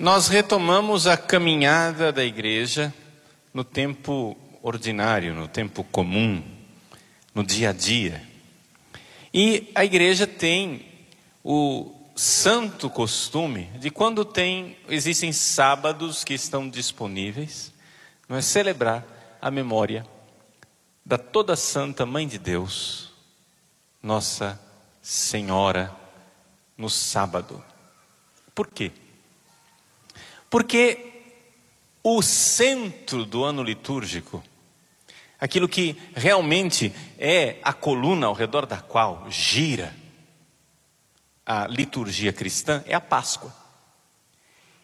Nós retomamos a caminhada da igreja no tempo ordinário, no tempo comum, no dia a dia. E a igreja tem o santo costume de quando tem existem sábados que estão disponíveis, não é celebrar a memória da toda santa mãe de Deus, nossa Senhora, no sábado. Por quê? Porque o centro do ano litúrgico, aquilo que realmente é a coluna ao redor da qual gira a liturgia cristã, é a Páscoa.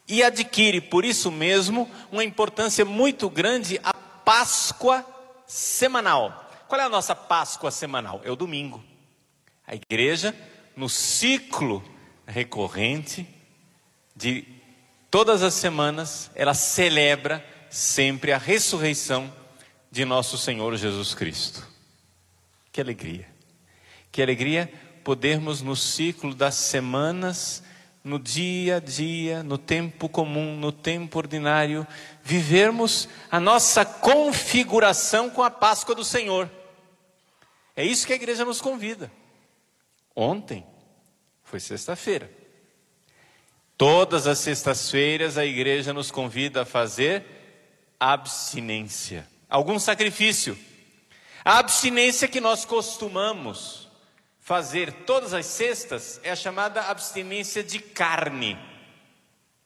E adquire, por isso mesmo, uma importância muito grande a Páscoa semanal. Qual é a nossa Páscoa semanal? É o domingo. A igreja, no ciclo recorrente de todas as semanas, ela celebra sempre a ressurreição de nosso Senhor Jesus Cristo. Que alegria! Que alegria podermos, no ciclo das semanas, no dia a dia, no tempo comum, no tempo ordinário, vivermos a nossa configuração com a Páscoa do Senhor. É isso que a igreja nos convida. Ontem foi sexta-feira. Todas as sextas-feiras a igreja nos convida a fazer abstinência, algum sacrifício. A abstinência que nós costumamos fazer todas as sextas é a chamada abstinência de carne.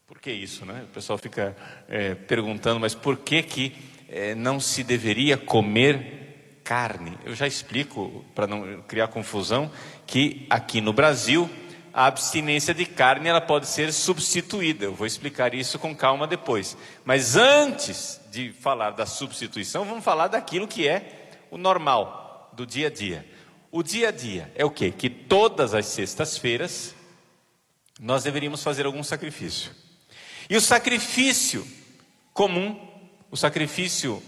Por que isso, né? O pessoal fica é, perguntando, mas por que que é, não se deveria comer carne? Eu já explico para não criar confusão que aqui no Brasil a abstinência de carne ela pode ser substituída. Eu vou explicar isso com calma depois. Mas antes de falar da substituição, vamos falar daquilo que é o normal do dia a dia. O dia a dia é o quê? Que todas as sextas-feiras nós deveríamos fazer algum sacrifício. E o sacrifício comum, o sacrifício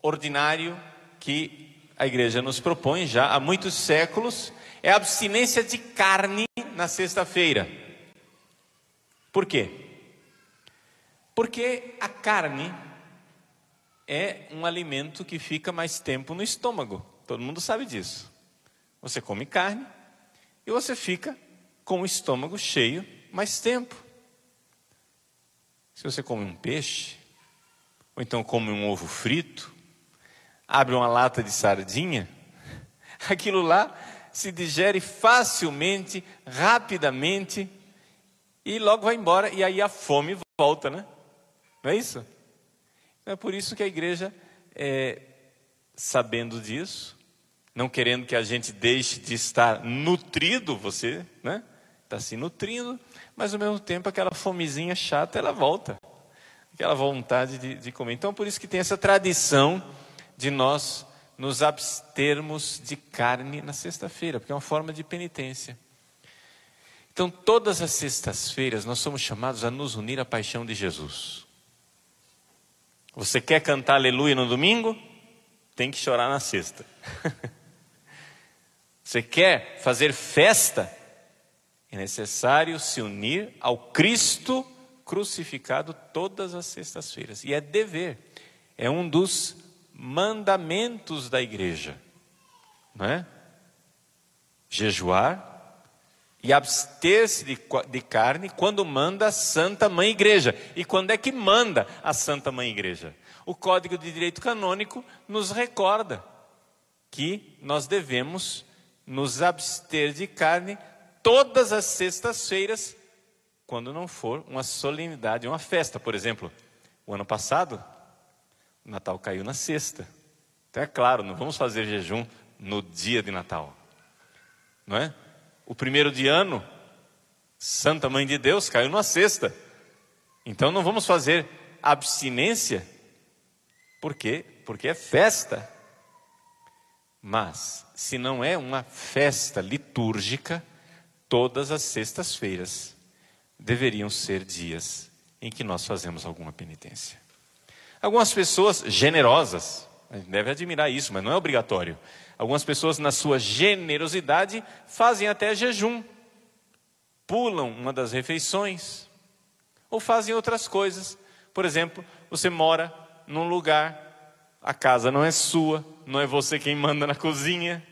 ordinário que a igreja nos propõe já há muitos séculos, é a abstinência de carne na sexta-feira. Por quê? Porque a carne é um alimento que fica mais tempo no estômago. Todo mundo sabe disso. Você come carne e você fica com o estômago cheio mais tempo. Se você come um peixe, ou então come um ovo frito, abre uma lata de sardinha, aquilo lá se digere facilmente, rapidamente e logo vai embora e aí a fome volta, né? Não é isso? Então é por isso que a igreja, é, sabendo disso, não querendo que a gente deixe de estar nutrido, você, né? Está se nutrindo, mas ao mesmo tempo aquela fomezinha chata ela volta, aquela vontade de, de comer. Então por isso que tem essa tradição de nós nos abstermos de carne na sexta-feira, porque é uma forma de penitência. Então, todas as sextas-feiras nós somos chamados a nos unir à paixão de Jesus. Você quer cantar aleluia no domingo? Tem que chorar na sexta. Você quer fazer festa? É necessário se unir ao Cristo crucificado todas as sextas-feiras. E é dever, é um dos mandamentos da igreja, não é? Jejuar e abster-se de, de, carne quando manda a Santa Mãe Igreja. E quando é que manda a Santa Mãe Igreja? O Código de Direito Canônico nos recorda que nós devemos nos abster de carne todas as sextas-feiras, quando não for uma solenidade, uma festa. Por exemplo, o ano passado, Natal caiu na sexta. Então é claro, não vamos fazer jejum no dia de Natal. Não é? O primeiro de ano, Santa Mãe de Deus caiu na sexta. Então não vamos fazer abstinência. Por quê? Porque é festa. Mas, se não é uma festa litúrgica, todas as sextas-feiras deveriam ser dias em que nós fazemos alguma penitência. Algumas pessoas generosas, a gente deve admirar isso, mas não é obrigatório. Algumas pessoas, na sua generosidade, fazem até jejum, pulam uma das refeições, Ou fazem outras coisas. Por exemplo, você mora num lugar, a casa não é sua, não é você quem manda na cozinha,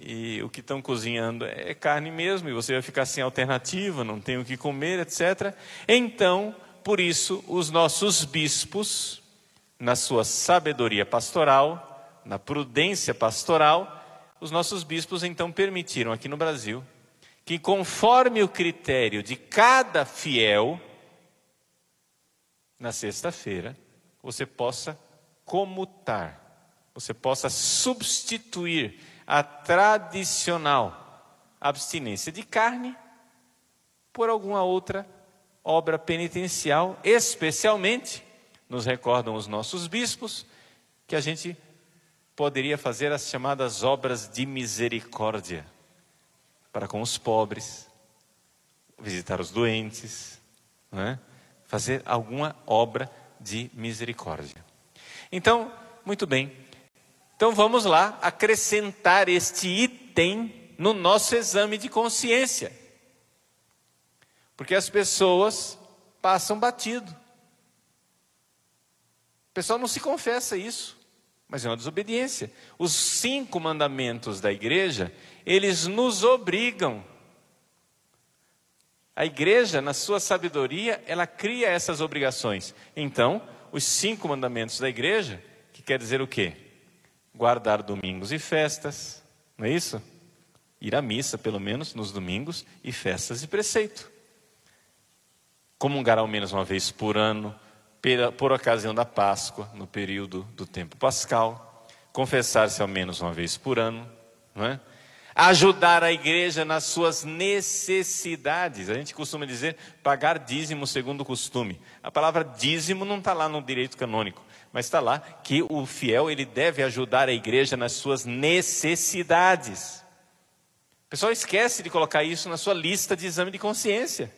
e o que estão cozinhando é carne mesmo, e você vai ficar sem alternativa, não tem o que comer, etc. Então, por isso, os nossos bispos, na sua sabedoria pastoral, na prudência pastoral, os nossos bispos então permitiram aqui no Brasil que, conforme o critério de cada fiel, na sexta-feira, você possa comutar, você possa substituir a tradicional abstinência de carne por alguma outra obra penitencial, especialmente, nos recordam os nossos bispos, que a gente poderia fazer as chamadas obras de misericórdia para com os pobres, visitar os doentes, é? fazer alguma obra de misericórdia. Então, muito bem, então vamos lá acrescentar este item no nosso exame de consciência. Porque as pessoas passam batido. O pessoal não se confessa isso, mas é uma desobediência. Os cinco mandamentos da igreja, eles nos obrigam. A igreja, na sua sabedoria, ela cria essas obrigações. Então, os cinco mandamentos da igreja, que quer dizer o quê? guardar domingos e festas, não é isso? Ir à missa, pelo menos, nos domingos e festas de preceito. Comungar ao menos uma vez por ano, por ocasião da Páscoa, no período do tempo pascal. Confessar-se ao menos uma vez por ano, não é? Ajudar a igreja nas suas necessidades. A gente costuma dizer pagar dízimo segundo o costume. A palavra dízimo não está lá no direito canônico mas está lá que o fiel ele deve ajudar a igreja nas suas necessidades. O pessoal esquece de colocar isso na sua lista de exame de consciência.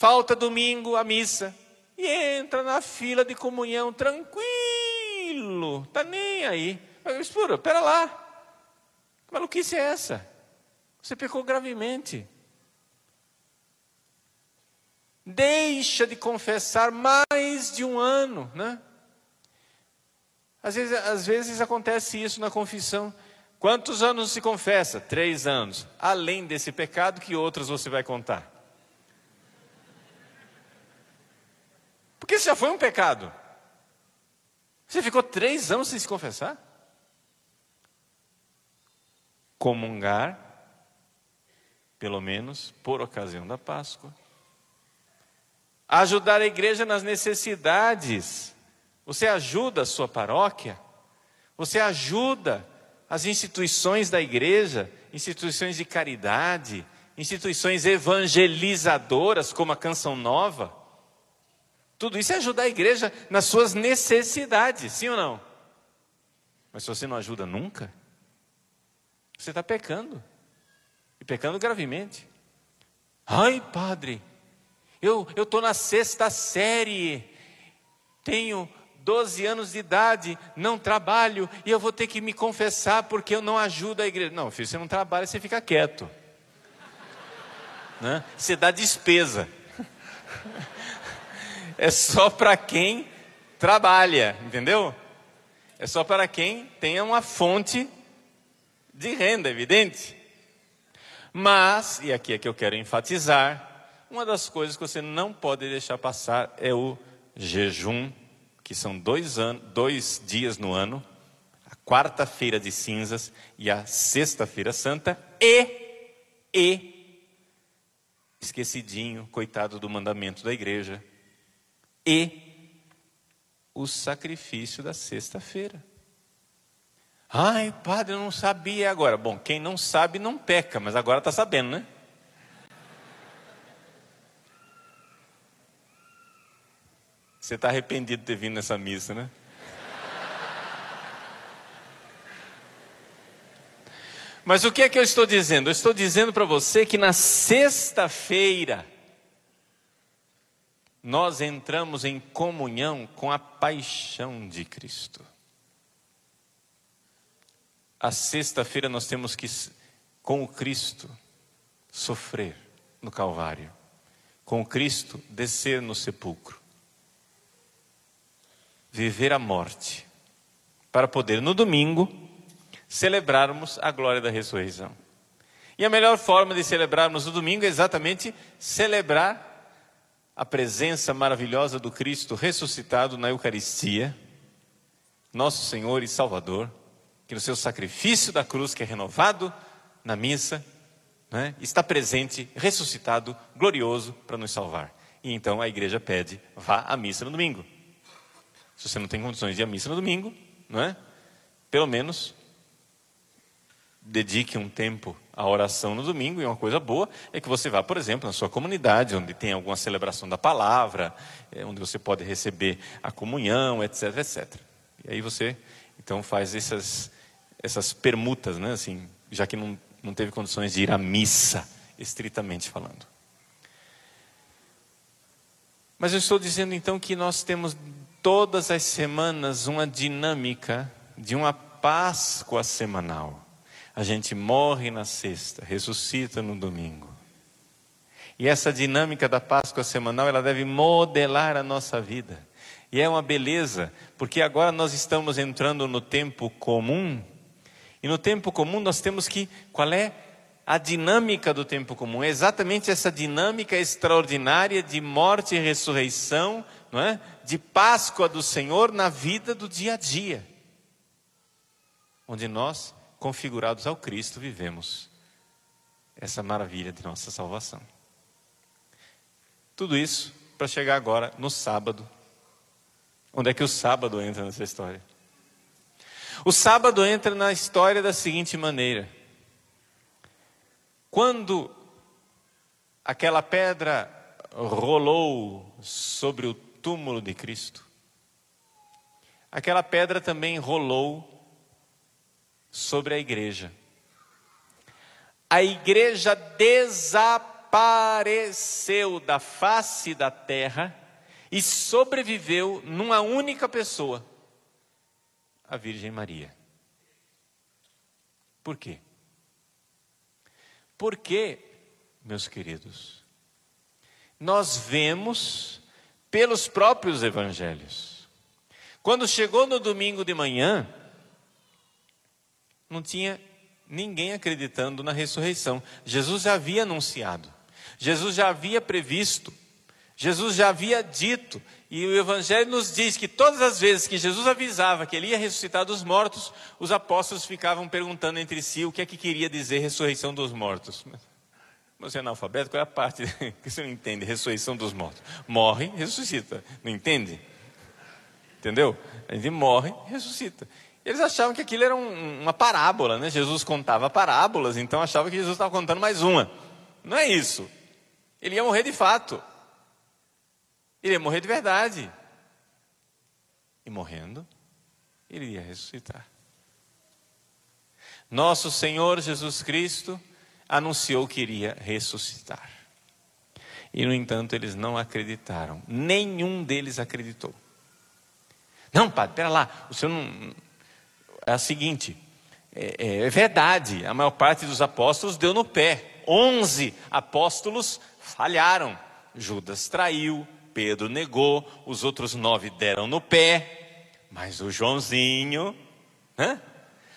Falta domingo a missa e entra na fila de comunhão tranquilo, tá nem aí. Mas, pura, pera lá. Que maluquice é essa? Você pecou gravemente deixa de confessar mais de um ano, né? Às vezes, às vezes acontece isso na confissão. Quantos anos se confessa? Três anos. Além desse pecado, que outros você vai contar? Porque isso já foi um pecado. Você ficou três anos sem se confessar? Comungar, pelo menos por ocasião da Páscoa ajudar a igreja nas necessidades. Você ajuda a sua paróquia? Você ajuda as instituições da igreja, instituições de caridade, instituições evangelizadoras, como a Canção Nova? Tudo isso é ajudar a igreja nas suas necessidades, sim ou não? Mas se você não ajuda nunca, você está pecando. E pecando gravemente. Ai, padre, eu estou na sexta série, tenho 12 anos de idade, não trabalho e eu vou ter que me confessar porque eu não ajudo a igreja. Não, filho, você não trabalha, você fica quieto. Né? Você dá despesa. É só para quem trabalha, entendeu? É só para quem tem uma fonte de renda, evidente. Mas, e aqui é que eu quero enfatizar, uma das coisas que você não pode deixar passar é o jejum, que são dois, anos, dois dias no ano, a quarta-feira de cinzas e a sexta-feira santa, e, e, esquecidinho, coitado do mandamento da igreja, e o sacrifício da sexta-feira. Ai, padre, eu não sabia agora. Bom, quem não sabe não peca, mas agora está sabendo, né? Você está arrependido de ter vindo nessa missa, né? Mas o que é que eu estou dizendo? Eu estou dizendo para você que na sexta-feira nós entramos em comunhão com a paixão de Cristo. A sexta-feira nós temos que, com o Cristo, sofrer no Calvário com Cristo descer no sepulcro, viver a morte, para poder no domingo celebrarmos a glória da ressurreição. E a melhor forma de celebrarmos o domingo é exatamente celebrar a presença maravilhosa do Cristo ressuscitado na Eucaristia, nosso Senhor e Salvador, que no seu sacrifício da cruz, que é renovado na missa, né, está presente, ressuscitado, glorioso para nos salvar. E então a igreja pede, vá à missa no domingo. Se você não tem condições de ir à missa no domingo, não é? pelo menos dedique um tempo à oração no domingo, e uma coisa boa é que você vá, por exemplo, na sua comunidade, onde tem alguma celebração da palavra, é, onde você pode receber a comunhão, etc, etc. E aí você, então, faz essas, essas permutas, né, assim, já que não, não teve condições de ir à missa, estritamente falando. Mas eu estou dizendo então que nós temos todas as semanas uma dinâmica de uma Páscoa semanal. A gente morre na sexta, ressuscita no domingo. E essa dinâmica da Páscoa semanal, ela deve modelar a nossa vida. E é uma beleza, porque agora nós estamos entrando no tempo comum. E no tempo comum nós temos que qual é a dinâmica do tempo comum? É exatamente essa dinâmica extraordinária de morte e ressurreição, não é? De Páscoa do Senhor na vida do dia a dia. Onde nós configurados ao Cristo, vivemos essa maravilha de nossa salvação. Tudo isso para chegar agora no sábado. Onde é que o sábado entra nessa história? O sábado entra na história da seguinte maneira: quando aquela pedra rolou sobre o túmulo de Cristo, aquela pedra também rolou sobre a igreja. A igreja desapareceu da face da terra e sobreviveu numa única pessoa, a Virgem Maria. Por quê? Porque, meus queridos, nós vemos pelos próprios evangelhos. Quando chegou no domingo de manhã, não tinha ninguém acreditando na ressurreição. Jesus já havia anunciado, Jesus já havia previsto, Jesus já havia dito, e o Evangelho nos diz que todas as vezes que Jesus avisava que ele ia ressuscitar dos mortos, os apóstolos ficavam perguntando entre si o que é que queria dizer ressurreição dos mortos. Você é analfabeto, qual é a parte que você não entende? Ressurreição dos mortos. Morre, ressuscita. Não entende? Entendeu? A gente morre, ressuscita. Eles achavam que aquilo era um, uma parábola, né? Jesus contava parábolas, então achavam que Jesus estava contando mais uma. Não é isso. Ele ia morrer de fato. Ele ia morrer de verdade. E morrendo, ele ia ressuscitar. Nosso Senhor Jesus Cristo anunciou que iria ressuscitar. E, no entanto, eles não acreditaram. Nenhum deles acreditou. Não, padre, pera lá, o senhor não, a seguinte: é, é, é verdade, a maior parte dos apóstolos deu no pé. Onze apóstolos falharam. Judas traiu, Pedro negou, os outros nove deram no pé, mas o Joãozinho, né?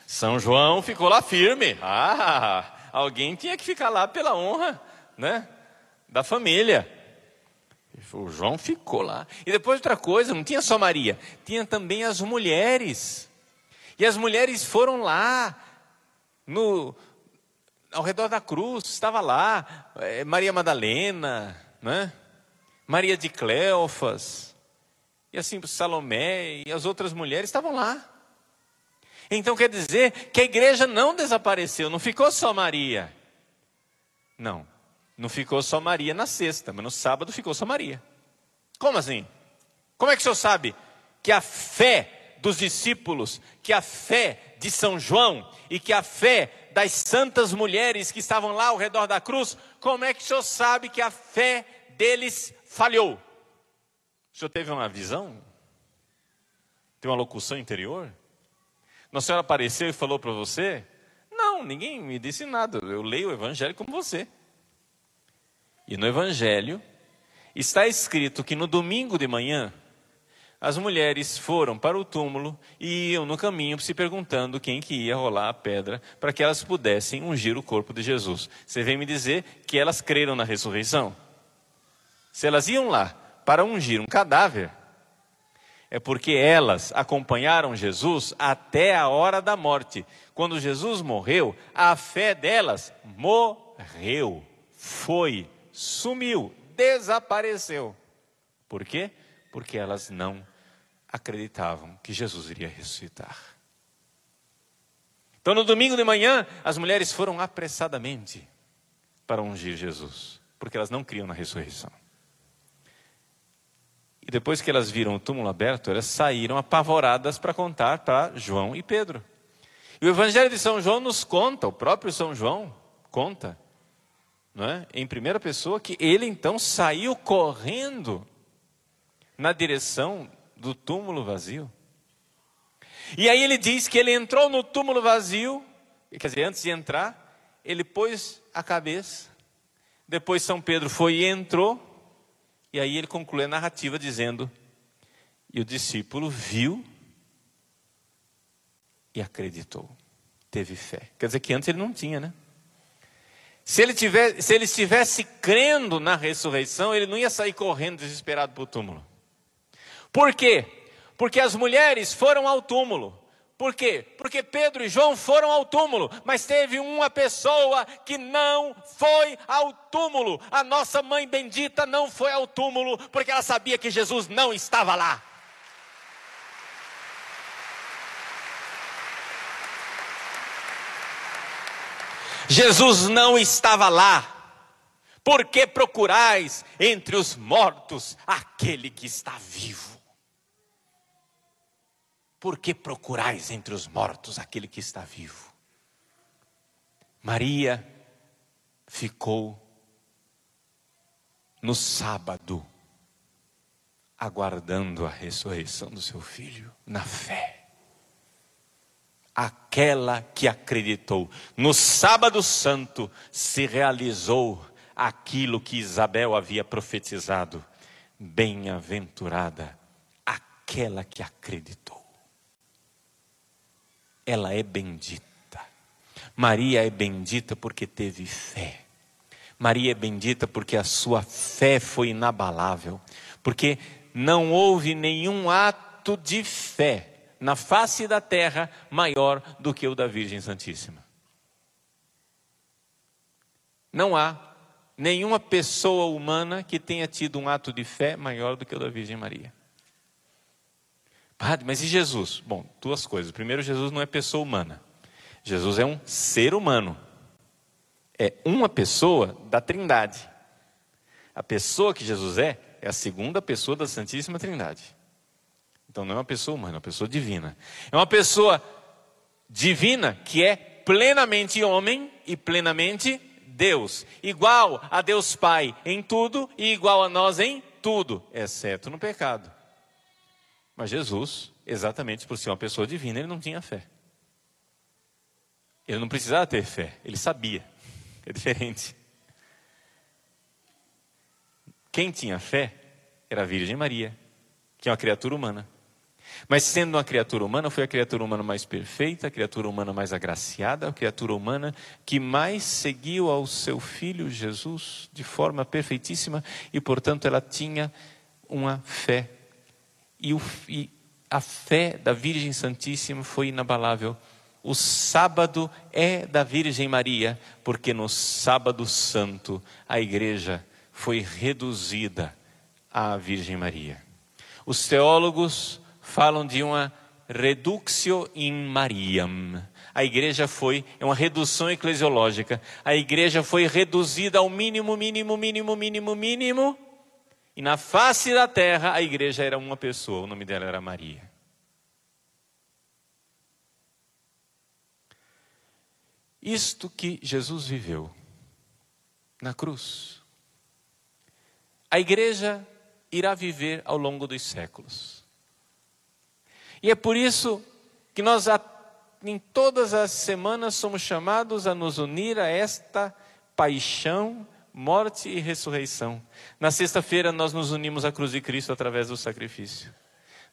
São João ficou lá firme. Ah, alguém tinha que ficar lá pela honra, né? Da família. O João ficou lá. E depois outra coisa, não tinha só Maria, tinha também as mulheres. E as mulheres foram lá, no, ao redor da cruz, estava lá é, Maria Madalena, né? Maria de Cleofas, e assim Salomé e as outras mulheres estavam lá. Então quer dizer que a igreja não desapareceu, não ficou só Maria. Não, não ficou só Maria na sexta, mas no sábado ficou só Maria. Como assim? Como é que o senhor sabe que a fé dos discípulos, que a fé de São João e que a fé das santas mulheres que estavam lá ao redor da cruz, como é que o senhor sabe que a fé deles falhou? O senhor teve uma visão? Tem uma locução interior? Nossa Senhora apareceu e falou para você? Não, ninguém me disse nada. Eu leio o Evangelho como você. E no Evangelho, está escrito que no domingo de manhã, as mulheres foram para o túmulo e iam no caminho se perguntando quem que ia rolar a pedra para que elas pudessem ungir o corpo de Jesus. Você vem me dizer que elas creram na ressurreição? Se elas iam lá para ungir um cadáver, é porque elas acompanharam Jesus até a hora da morte. Quando Jesus morreu, a fé delas morreu, foi, sumiu, desapareceu. Por quê? Porque elas não acreditavam que Jesus iria ressuscitar. Então, no domingo de manhã, as mulheres foram apressadamente para ungir Jesus, porque elas não criam na ressurreição. E depois que elas viram o túmulo aberto, elas saíram apavoradas para contar para João e Pedro. E o Evangelho de São João nos conta, o próprio São João conta, não é? em primeira pessoa, que ele então saiu correndo na direção do túmulo vazio. E aí ele diz que ele entrou no túmulo vazio, quer dizer, antes de entrar, ele pôs a cabeça. Depois São Pedro foi e entrou, e aí ele conclui a narrativa dizendo: E o discípulo viu e acreditou, teve fé. Quer dizer que antes ele não tinha, né? Se ele, tivesse, se ele estivesse crendo na ressurreição, ele não ia sair correndo desesperado para o túmulo. Por quê? Porque as mulheres foram ao túmulo. Por quê? Porque Pedro e João foram ao túmulo, mas teve uma pessoa que não foi ao túmulo. A nossa mãe bendita não foi ao túmulo, porque ela sabia que Jesus não estava lá. Jesus não estava lá. Por que procurais entre os mortos aquele que está vivo? Por que procurais entre os mortos aquele que está vivo? Maria ficou no sábado, aguardando a ressurreição do seu filho, na fé. Aquela que acreditou. No sábado santo se realizou aquilo que Isabel havia profetizado. Bem-aventurada aquela que acreditou ela é bendita. Maria é bendita porque teve fé. Maria é bendita porque a sua fé foi inabalável, porque não houve nenhum ato de fé na face da terra maior do que o da Virgem Santíssima. Não há nenhuma pessoa humana que tenha tido um ato de fé maior do que o da Virgem Maria. Padre, mas e Jesus? Bom, duas coisas. Primeiro, Jesus não é pessoa humana. Jesus é um ser humano. É uma pessoa da Trindade. A pessoa que Jesus é, é a segunda pessoa da Santíssima Trindade. Então não é uma pessoa humana, é uma pessoa divina. É uma pessoa divina que é plenamente homem e plenamente Deus. Igual a Deus Pai em tudo e igual a nós em tudo, exceto no pecado. Mas Jesus, exatamente por ser uma pessoa divina, ele não tinha fé. Ele não precisava ter fé, ele sabia. É diferente. Quem tinha fé era a Virgem Maria, que é uma criatura humana. Mas sendo uma criatura humana, foi a criatura humana mais perfeita, a criatura humana mais agraciada, a criatura humana que mais seguiu ao seu filho Jesus de forma perfeitíssima e, portanto, ela tinha uma fé e, o, e a fé da Virgem Santíssima foi inabalável. O sábado é da Virgem Maria, porque no sábado santo a igreja foi reduzida à Virgem Maria. Os teólogos falam de uma reductio in Mariam. A igreja foi, é uma redução eclesiológica. A igreja foi reduzida ao mínimo, mínimo, mínimo, mínimo, mínimo e na face da terra a igreja era uma pessoa, o nome dela era Maria. Isto que Jesus viveu na cruz, a igreja irá viver ao longo dos séculos. E é por isso que nós, em todas as semanas, somos chamados a nos unir a esta paixão morte e ressurreição. Na sexta-feira, nós nos unimos à cruz de Cristo através do sacrifício.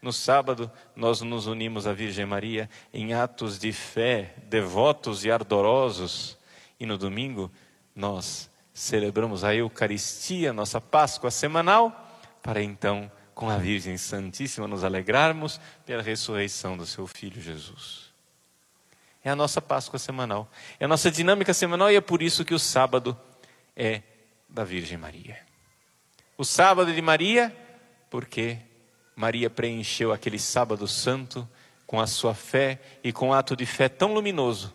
No sábado, nós nos unimos à Virgem Maria em atos de fé devotos e ardorosos. E no domingo, nós celebramos a Eucaristia, nossa Páscoa semanal, para então, com a Virgem Santíssima, nos alegrarmos pela ressurreição do seu Filho Jesus. É a nossa Páscoa semanal, é a nossa dinâmica semanal e é por isso que o sábado é da Virgem Maria. O sábado de Maria, porque Maria preencheu aquele sábado santo com a sua fé e com um ato de fé tão luminoso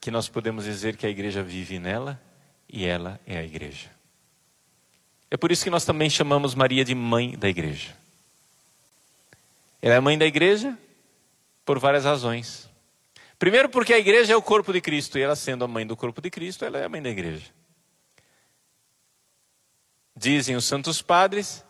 que nós podemos dizer que a igreja vive nela e ela é a igreja. É por isso que nós também chamamos Maria de mãe da igreja. Ela é mãe da igreja por várias razões. Primeiro, porque a igreja é o corpo de Cristo, e ela, sendo a mãe do corpo de Cristo, ela é a mãe da igreja. Dizem os santos padres,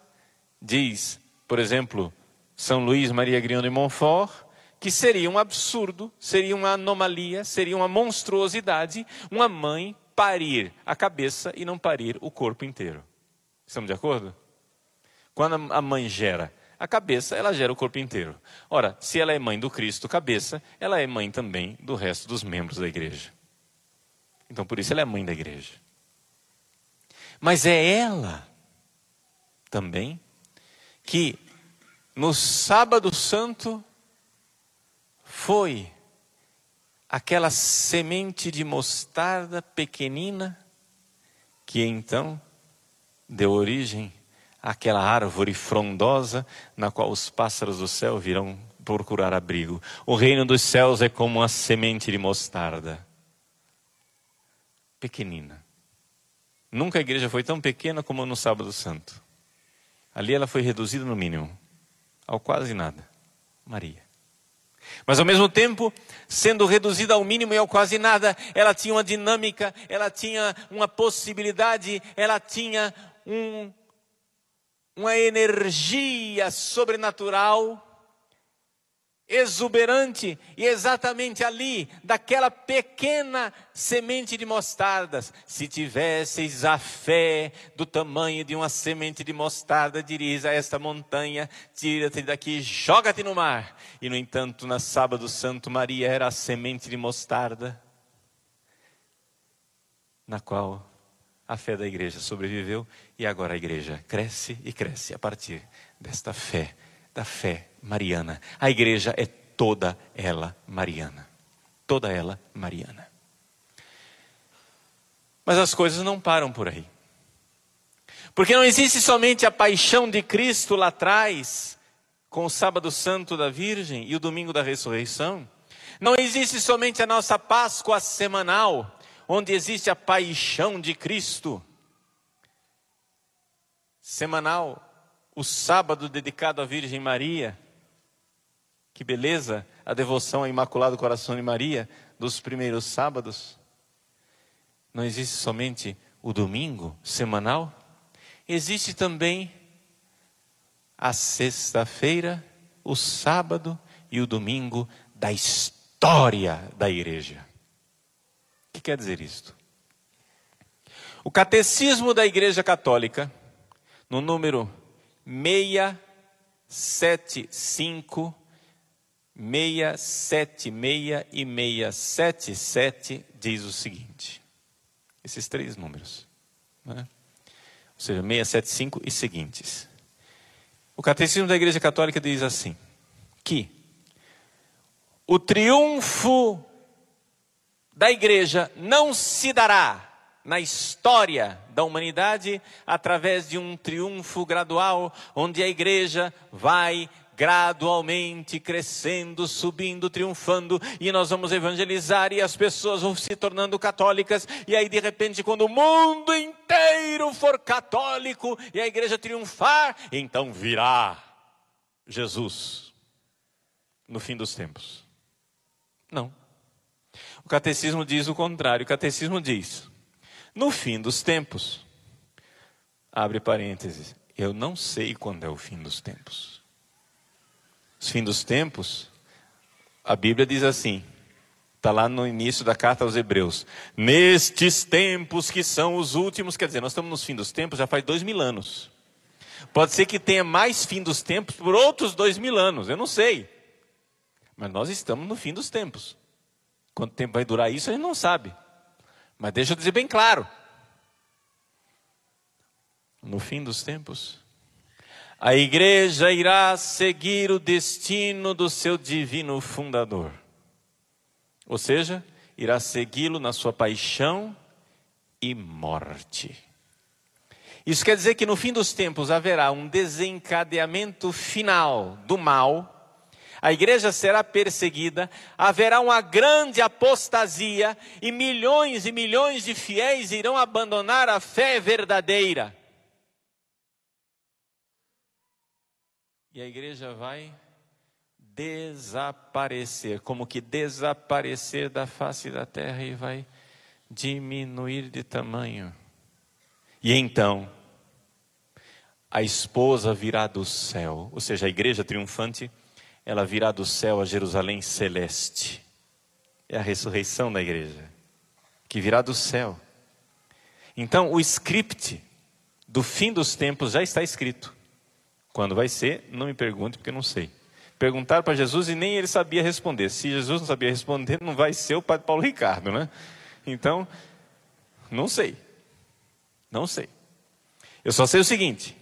diz, por exemplo, São Luís Maria Grião de Montfort, que seria um absurdo, seria uma anomalia, seria uma monstruosidade uma mãe parir a cabeça e não parir o corpo inteiro. Estamos de acordo? Quando a mãe gera a cabeça, ela gera o corpo inteiro. Ora, se ela é mãe do Cristo, cabeça, ela é mãe também do resto dos membros da igreja. Então, por isso ela é mãe da igreja. Mas é ela também que no sábado santo foi aquela semente de mostarda pequenina que então deu origem àquela árvore frondosa na qual os pássaros do céu virão procurar abrigo. O reino dos céus é como uma semente de mostarda pequenina Nunca a igreja foi tão pequena como no Sábado Santo. Ali ela foi reduzida no mínimo, ao quase nada. Maria. Mas ao mesmo tempo, sendo reduzida ao mínimo e ao quase nada, ela tinha uma dinâmica, ela tinha uma possibilidade, ela tinha um, uma energia sobrenatural exuberante, e exatamente ali, daquela pequena semente de mostardas, se tivesseis a fé do tamanho de uma semente de mostarda, dirias a esta montanha: tira-te daqui, joga-te no mar. E no entanto, na sábado santo, Maria era a semente de mostarda, na qual a fé da igreja sobreviveu, e agora a igreja cresce e cresce a partir desta fé da fé mariana. A igreja é toda ela mariana. Toda ela mariana. Mas as coisas não param por aí. Porque não existe somente a paixão de Cristo lá atrás, com o sábado santo da Virgem e o domingo da ressurreição. Não existe somente a nossa Páscoa semanal, onde existe a paixão de Cristo. Semanal, o sábado dedicado à Virgem Maria. Que beleza a devoção ao Imaculado Coração de Maria dos primeiros sábados. Não existe somente o domingo semanal, existe também a sexta-feira, o sábado e o domingo da história da igreja. O que quer dizer isto? O catecismo da Igreja Católica, no número 675, 676 e 677 diz o seguinte: esses três números, né? ou seja, 675 e seguintes. O Catecismo da Igreja Católica diz assim: que o triunfo da igreja não se dará na história da humanidade através de um triunfo gradual, onde a igreja vai gradualmente crescendo, subindo, triunfando, e nós vamos evangelizar e as pessoas vão se tornando católicas, e aí de repente, quando o mundo inteiro for católico e a igreja triunfar, então virá Jesus no fim dos tempos. Não. O catecismo diz o contrário. O catecismo diz: no fim dos tempos, abre parênteses, eu não sei quando é o fim dos tempos. Os fim dos tempos, a Bíblia diz assim: Está lá no início da carta aos Hebreus. Nestes tempos que são os últimos, quer dizer, nós estamos nos fim dos tempos já faz dois mil anos. Pode ser que tenha mais fim dos tempos por outros dois mil anos, eu não sei. Mas nós estamos no fim dos tempos. Quanto tempo vai durar isso, a gente não sabe. Mas deixa eu dizer bem claro: no fim dos tempos, a igreja irá seguir o destino do seu divino fundador. Ou seja, irá segui-lo na sua paixão e morte. Isso quer dizer que no fim dos tempos haverá um desencadeamento final do mal, a igreja será perseguida, haverá uma grande apostasia e milhões e milhões de fiéis irão abandonar a fé verdadeira. E a igreja vai desaparecer, como que desaparecer da face da terra e vai diminuir de tamanho. E então, a esposa virá do céu, ou seja, a igreja triunfante, ela virá do céu a Jerusalém celeste. É a ressurreição da igreja, que virá do céu. Então, o script do fim dos tempos já está escrito. Quando vai ser, não me pergunte, porque eu não sei. Perguntaram para Jesus e nem ele sabia responder. Se Jesus não sabia responder, não vai ser o Padre Paulo Ricardo, né? Então, não sei. Não sei. Eu só sei o seguinte: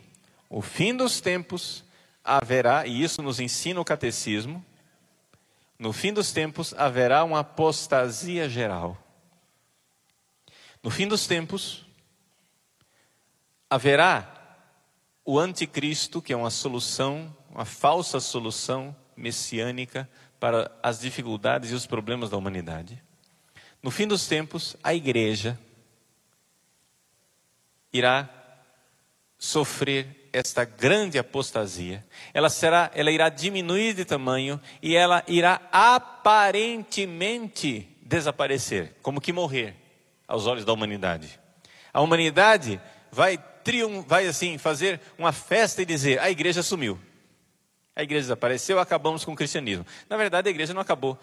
o fim dos tempos haverá, e isso nos ensina o catecismo, no fim dos tempos haverá uma apostasia geral. No fim dos tempos haverá o anticristo, que é uma solução, uma falsa solução messiânica para as dificuldades e os problemas da humanidade. No fim dos tempos, a igreja irá sofrer esta grande apostasia. Ela será, ela irá diminuir de tamanho e ela irá aparentemente desaparecer, como que morrer aos olhos da humanidade. A humanidade vai triun, vai assim fazer uma festa e dizer: a igreja sumiu. A igreja desapareceu, acabamos com o cristianismo. Na verdade, a igreja não acabou.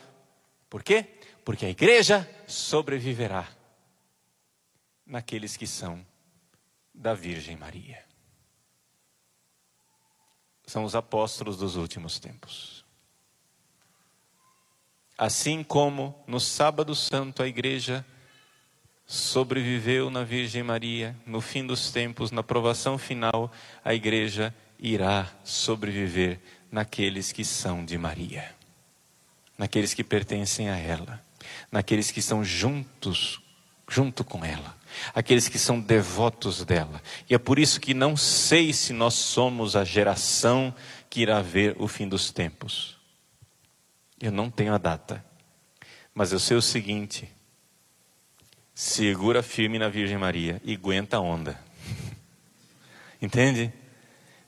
Por quê? Porque a igreja sobreviverá naqueles que são da Virgem Maria. São os apóstolos dos últimos tempos. Assim como no sábado santo a igreja sobreviveu na Virgem Maria, no fim dos tempos, na provação final, a igreja irá sobreviver naqueles que são de Maria, naqueles que pertencem a ela, naqueles que estão juntos, junto com ela aqueles que são devotos dela. E é por isso que não sei se nós somos a geração que irá ver o fim dos tempos. Eu não tenho a data, mas eu sei o seguinte: segura firme na Virgem Maria e aguenta a onda. Entende?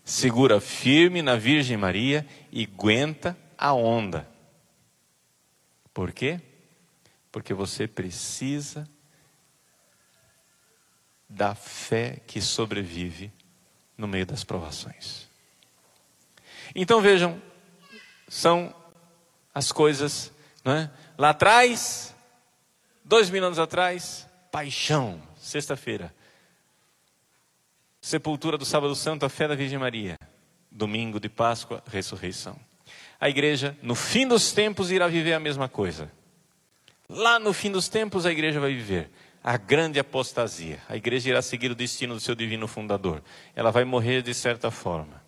Segura firme na Virgem Maria e aguenta a onda. Por quê? Porque você precisa da fé que sobrevive no meio das provações. Então vejam, são as coisas, não é? Lá atrás, dois mil anos atrás, paixão, sexta-feira. Sepultura do sábado santo, a fé da Virgem Maria. Domingo de Páscoa, ressurreição. A igreja, no fim dos tempos, irá viver a mesma coisa. Lá no fim dos tempos, a igreja vai viver a grande apostasia. A igreja irá seguir o destino do seu divino fundador. Ela vai morrer de certa forma.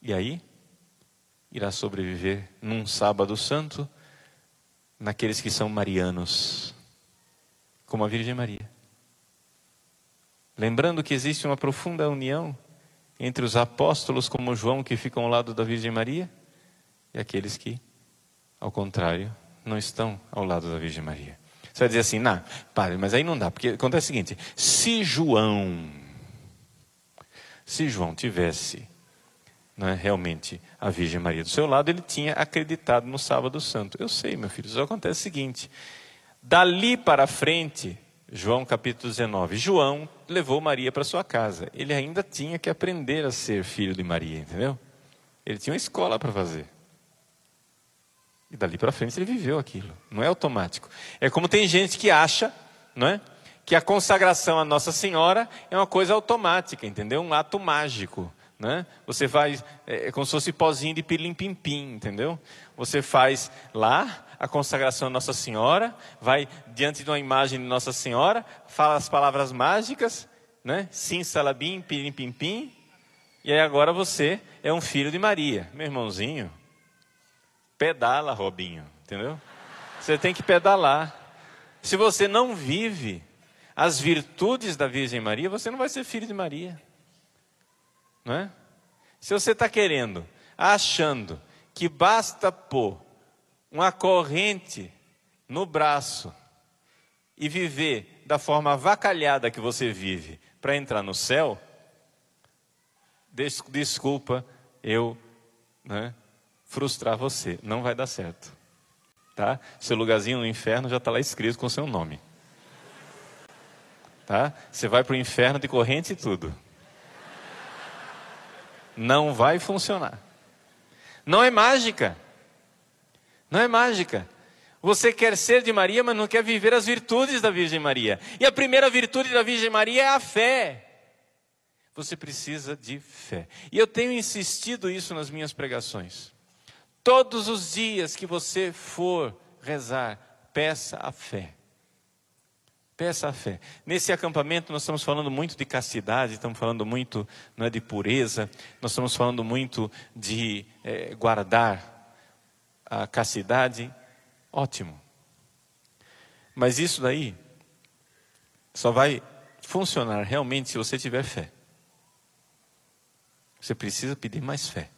E aí, irá sobreviver num sábado santo naqueles que são marianos, como a Virgem Maria. Lembrando que existe uma profunda união entre os apóstolos, como João, que ficam ao lado da Virgem Maria, e aqueles que, ao contrário, não estão ao lado da Virgem Maria. Você vai dizer assim, não, pare, mas aí não dá, porque acontece o seguinte: se João, se João tivesse é, realmente a Virgem Maria do seu lado, ele tinha acreditado no sábado santo. Eu sei, meu filho, só acontece o seguinte: dali para frente, João capítulo 19, João levou Maria para sua casa. Ele ainda tinha que aprender a ser filho de Maria, entendeu? Ele tinha uma escola para fazer. E dali para frente ele viveu aquilo. Não é automático. É como tem gente que acha, não é? Que a consagração à Nossa Senhora é uma coisa automática, entendeu? Um ato mágico. Né? Você faz, é, é como se fosse pozinho de pilim-pim-pim, entendeu? Você faz lá a consagração à Nossa Senhora, vai diante de uma imagem de Nossa Senhora, fala as palavras mágicas, né? Sim, salabim, pilim-pim-pim, e aí agora você é um filho de Maria. Meu irmãozinho, pedala, Robinho, entendeu? Você tem que pedalar. Se você não vive as virtudes da Virgem Maria, você não vai ser filho de Maria. Não é? Se você está querendo, achando que basta pôr uma corrente no braço e viver da forma avacalhada que você vive para entrar no céu, desculpa eu né, frustrar você. Não vai dar certo. Tá? Seu lugarzinho no inferno já está lá escrito com seu nome. Tá? Você vai para o inferno de corrente e tudo. Não vai funcionar. Não é mágica. Não é mágica. Você quer ser de Maria, mas não quer viver as virtudes da Virgem Maria. E a primeira virtude da Virgem Maria é a fé. Você precisa de fé. E eu tenho insistido isso nas minhas pregações. Todos os dias que você for rezar, peça a fé. Peça a fé. Nesse acampamento nós estamos falando muito de castidade, estamos falando muito não é, de pureza, nós estamos falando muito de é, guardar a castidade. Ótimo. Mas isso daí só vai funcionar realmente se você tiver fé. Você precisa pedir mais fé.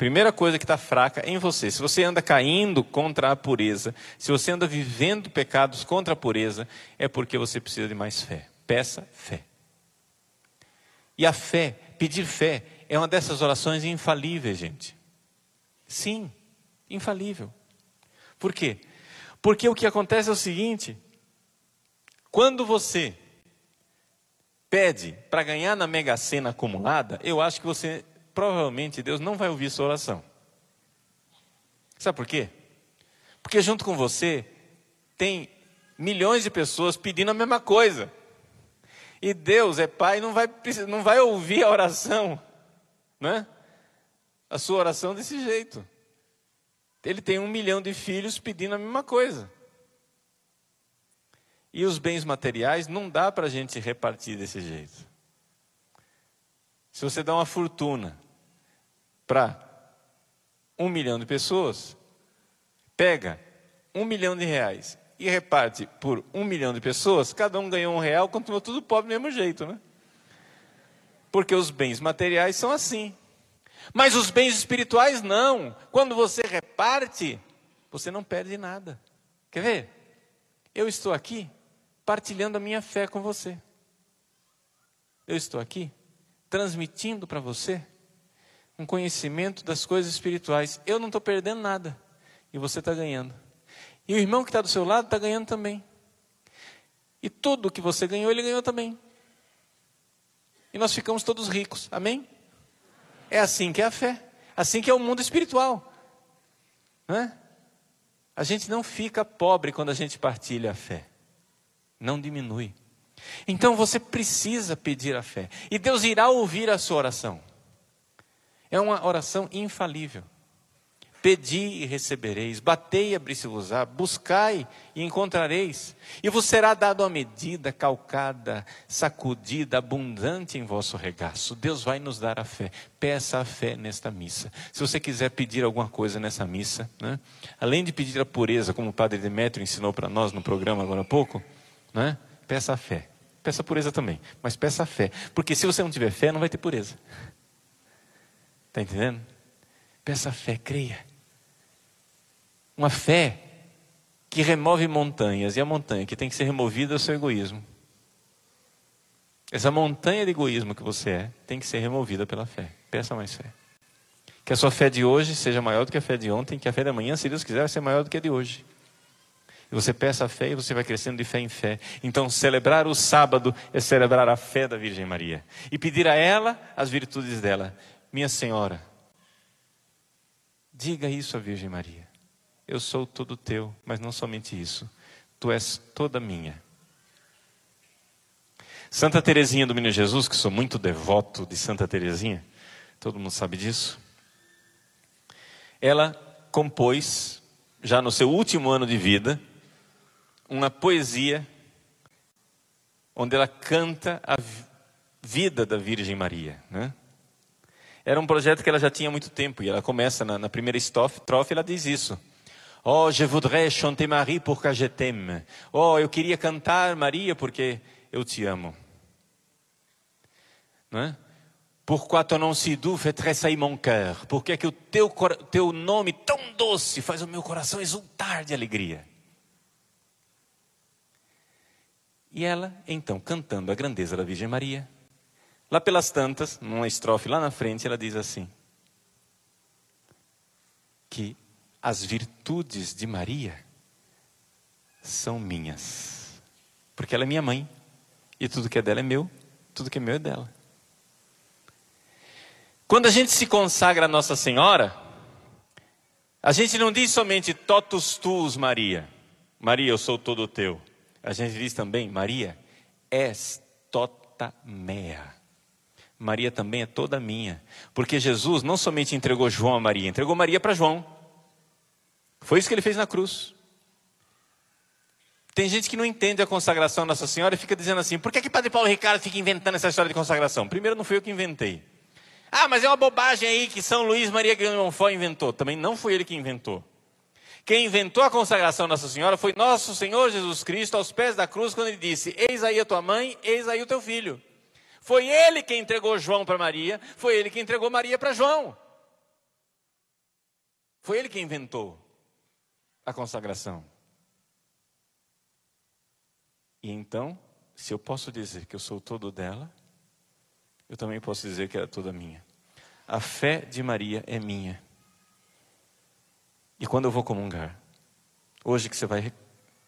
Primeira coisa que está fraca em você. Se você anda caindo contra a pureza, se você anda vivendo pecados contra a pureza, é porque você precisa de mais fé. Peça fé. E a fé, pedir fé, é uma dessas orações infalíveis, gente. Sim, infalível. Por quê? Porque o que acontece é o seguinte: quando você pede para ganhar na Mega Sena acumulada, eu acho que você, provavelmente, Deus não vai ouvir sua oração. Sabe por quê? Porque junto com você tem milhões de pessoas pedindo a mesma coisa. E Deus é Pai, não vai, não vai ouvir a oração, né? A sua oração desse jeito. Ele tem um milhão de filhos pedindo a mesma coisa. E os bens materiais não dá para a gente repartir desse jeito. Se você dá uma fortuna para um milhão de pessoas, pega um milhão de reais e reparte por um milhão de pessoas, cada um ganhou um real, continua tudo pobre do mesmo jeito, né? Porque os bens materiais são assim. Mas os bens espirituais não. Quando você reparte, você não perde nada. Quer ver? Eu estou aqui partilhando a minha fé com você. Eu estou aqui transmitindo para você um conhecimento das coisas espirituais. Eu não estou perdendo nada e você está ganhando. E o irmão que está do seu lado está ganhando também. E tudo que você ganhou, ele ganhou também. E nós ficamos todos ricos. Amém? É assim que é a fé. Assim que é o mundo espiritual. Não é? A gente não fica pobre quando a gente partilha a fé não diminui. Então você precisa pedir a fé. E Deus irá ouvir a sua oração. É uma oração infalível. Pedi e recebereis, batei e abri-se-vos-á, buscai e encontrareis, e vos será dado a medida, calcada, sacudida, abundante em vosso regaço. Deus vai nos dar a fé. Peça a fé nesta missa. Se você quiser pedir alguma coisa nessa missa, né? além de pedir a pureza, como o Padre Demétrio ensinou para nós no programa agora há pouco, né? Peça a fé. Peça a pureza também, mas peça a fé. Porque se você não tiver fé, não vai ter pureza. Está entendendo? Peça fé, creia. Uma fé que remove montanhas, e a montanha que tem que ser removida é o seu egoísmo. Essa montanha de egoísmo que você é tem que ser removida pela fé. Peça mais fé. Que a sua fé de hoje seja maior do que a fé de ontem, que a fé da manhã, se Deus quiser, vai ser maior do que a de hoje. E você peça a fé e você vai crescendo de fé em fé. Então, celebrar o sábado é celebrar a fé da Virgem Maria. E pedir a ela as virtudes dela. Minha Senhora, diga isso à Virgem Maria. eu sou todo teu, mas não somente isso, tu és toda minha. Santa Teresinha do Menino Jesus, que sou muito devoto de Santa Teresinha, todo mundo sabe disso. Ela compôs, já no seu último ano de vida, uma poesia onde ela canta a vida da Virgem Maria. Né? Era um projeto que ela já tinha há muito tempo, e ela começa na, na primeira estrofe, ela diz isso. Oh, je voudrais chanter Marie porque je t'aime. Oh, eu queria cantar Maria porque eu te amo. Não é? Pourquoi ton nom si doux fait tressaillir mon cœur? Por que, é que o teu, teu nome tão doce faz o meu coração exultar de alegria? E ela, então, cantando a grandeza da Virgem Maria, lá pelas tantas, numa estrofe lá na frente, ela diz assim: que as virtudes de Maria são minhas, porque ela é minha mãe, e tudo que é dela é meu, tudo que é meu é dela. Quando a gente se consagra a Nossa Senhora, a gente não diz somente totus tuus, Maria. Maria, eu sou todo teu. A gente diz também, Maria, és tota mea. Maria também é toda minha. Porque Jesus não somente entregou João a Maria, entregou Maria para João. Foi isso que ele fez na cruz. Tem gente que não entende a consagração Nossa Senhora e fica dizendo assim: por que, que Padre Paulo Ricardo fica inventando essa história de consagração? Primeiro, não fui eu que inventei. Ah, mas é uma bobagem aí que São Luís Maria Grimonfort inventou. Também não foi ele que inventou. Quem inventou a consagração Nossa Senhora foi nosso Senhor Jesus Cristo aos pés da cruz, quando ele disse: Eis aí a tua mãe, eis aí o teu filho. Foi ele quem entregou João para Maria, foi ele que entregou Maria para João. Foi ele que inventou a consagração. E então, se eu posso dizer que eu sou todo dela, eu também posso dizer que ela é toda minha. A fé de Maria é minha. E quando eu vou comungar, hoje que você vai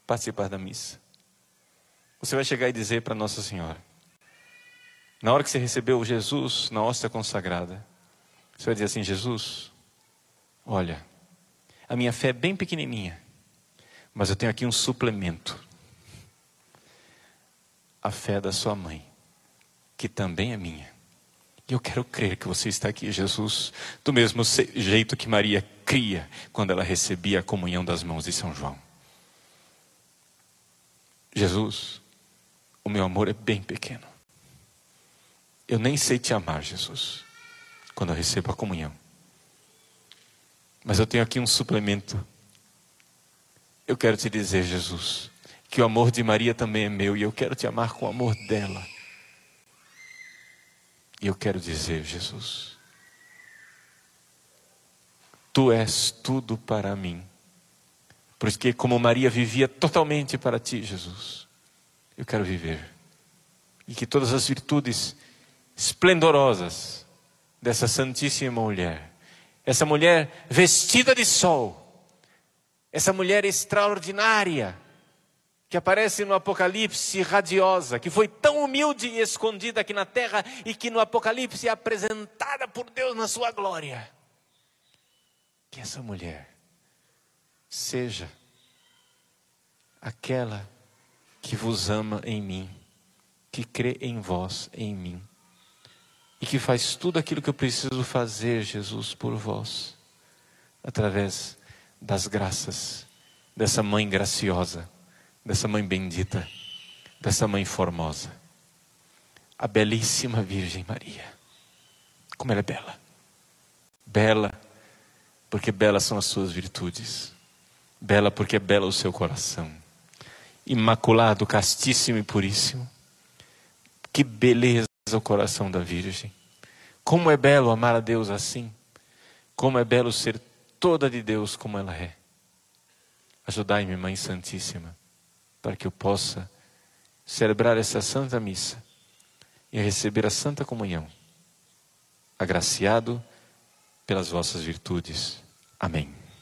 participar da missa, você vai chegar e dizer para Nossa Senhora, na hora que você recebeu Jesus na hóstia consagrada, você vai dizer assim: Jesus, olha, a minha fé é bem pequenininha, mas eu tenho aqui um suplemento. A fé da sua mãe, que também é minha. E eu quero crer que você está aqui, Jesus, do mesmo jeito que Maria cria quando ela recebia a comunhão das mãos de São João. Jesus, o meu amor é bem pequeno. Eu nem sei te amar, Jesus, quando eu recebo a comunhão. Mas eu tenho aqui um suplemento. Eu quero te dizer, Jesus, que o amor de Maria também é meu e eu quero te amar com o amor dela. E eu quero dizer, Jesus, tu és tudo para mim. Porque, como Maria vivia totalmente para ti, Jesus, eu quero viver. E que todas as virtudes esplendorosas dessa Santíssima Mulher, essa mulher vestida de sol, essa mulher extraordinária, que aparece no Apocalipse radiosa, que foi tão humilde e escondida aqui na terra e que no Apocalipse é apresentada por Deus na sua glória. Que essa mulher seja aquela que vos ama em mim, que crê em vós, em mim, e que faz tudo aquilo que eu preciso fazer, Jesus, por vós, através das graças dessa mãe graciosa dessa mãe bendita, dessa mãe formosa, a belíssima Virgem Maria. Como ela é bela. Bela, porque belas são as suas virtudes. Bela, porque é bela o seu coração. Imaculado, castíssimo e puríssimo. Que beleza o coração da Virgem. Como é belo amar a Deus assim. Como é belo ser toda de Deus como ela é. Ajudai-me, Mãe Santíssima para que eu possa celebrar essa santa missa e receber a santa comunhão, agraciado pelas vossas virtudes. Amém.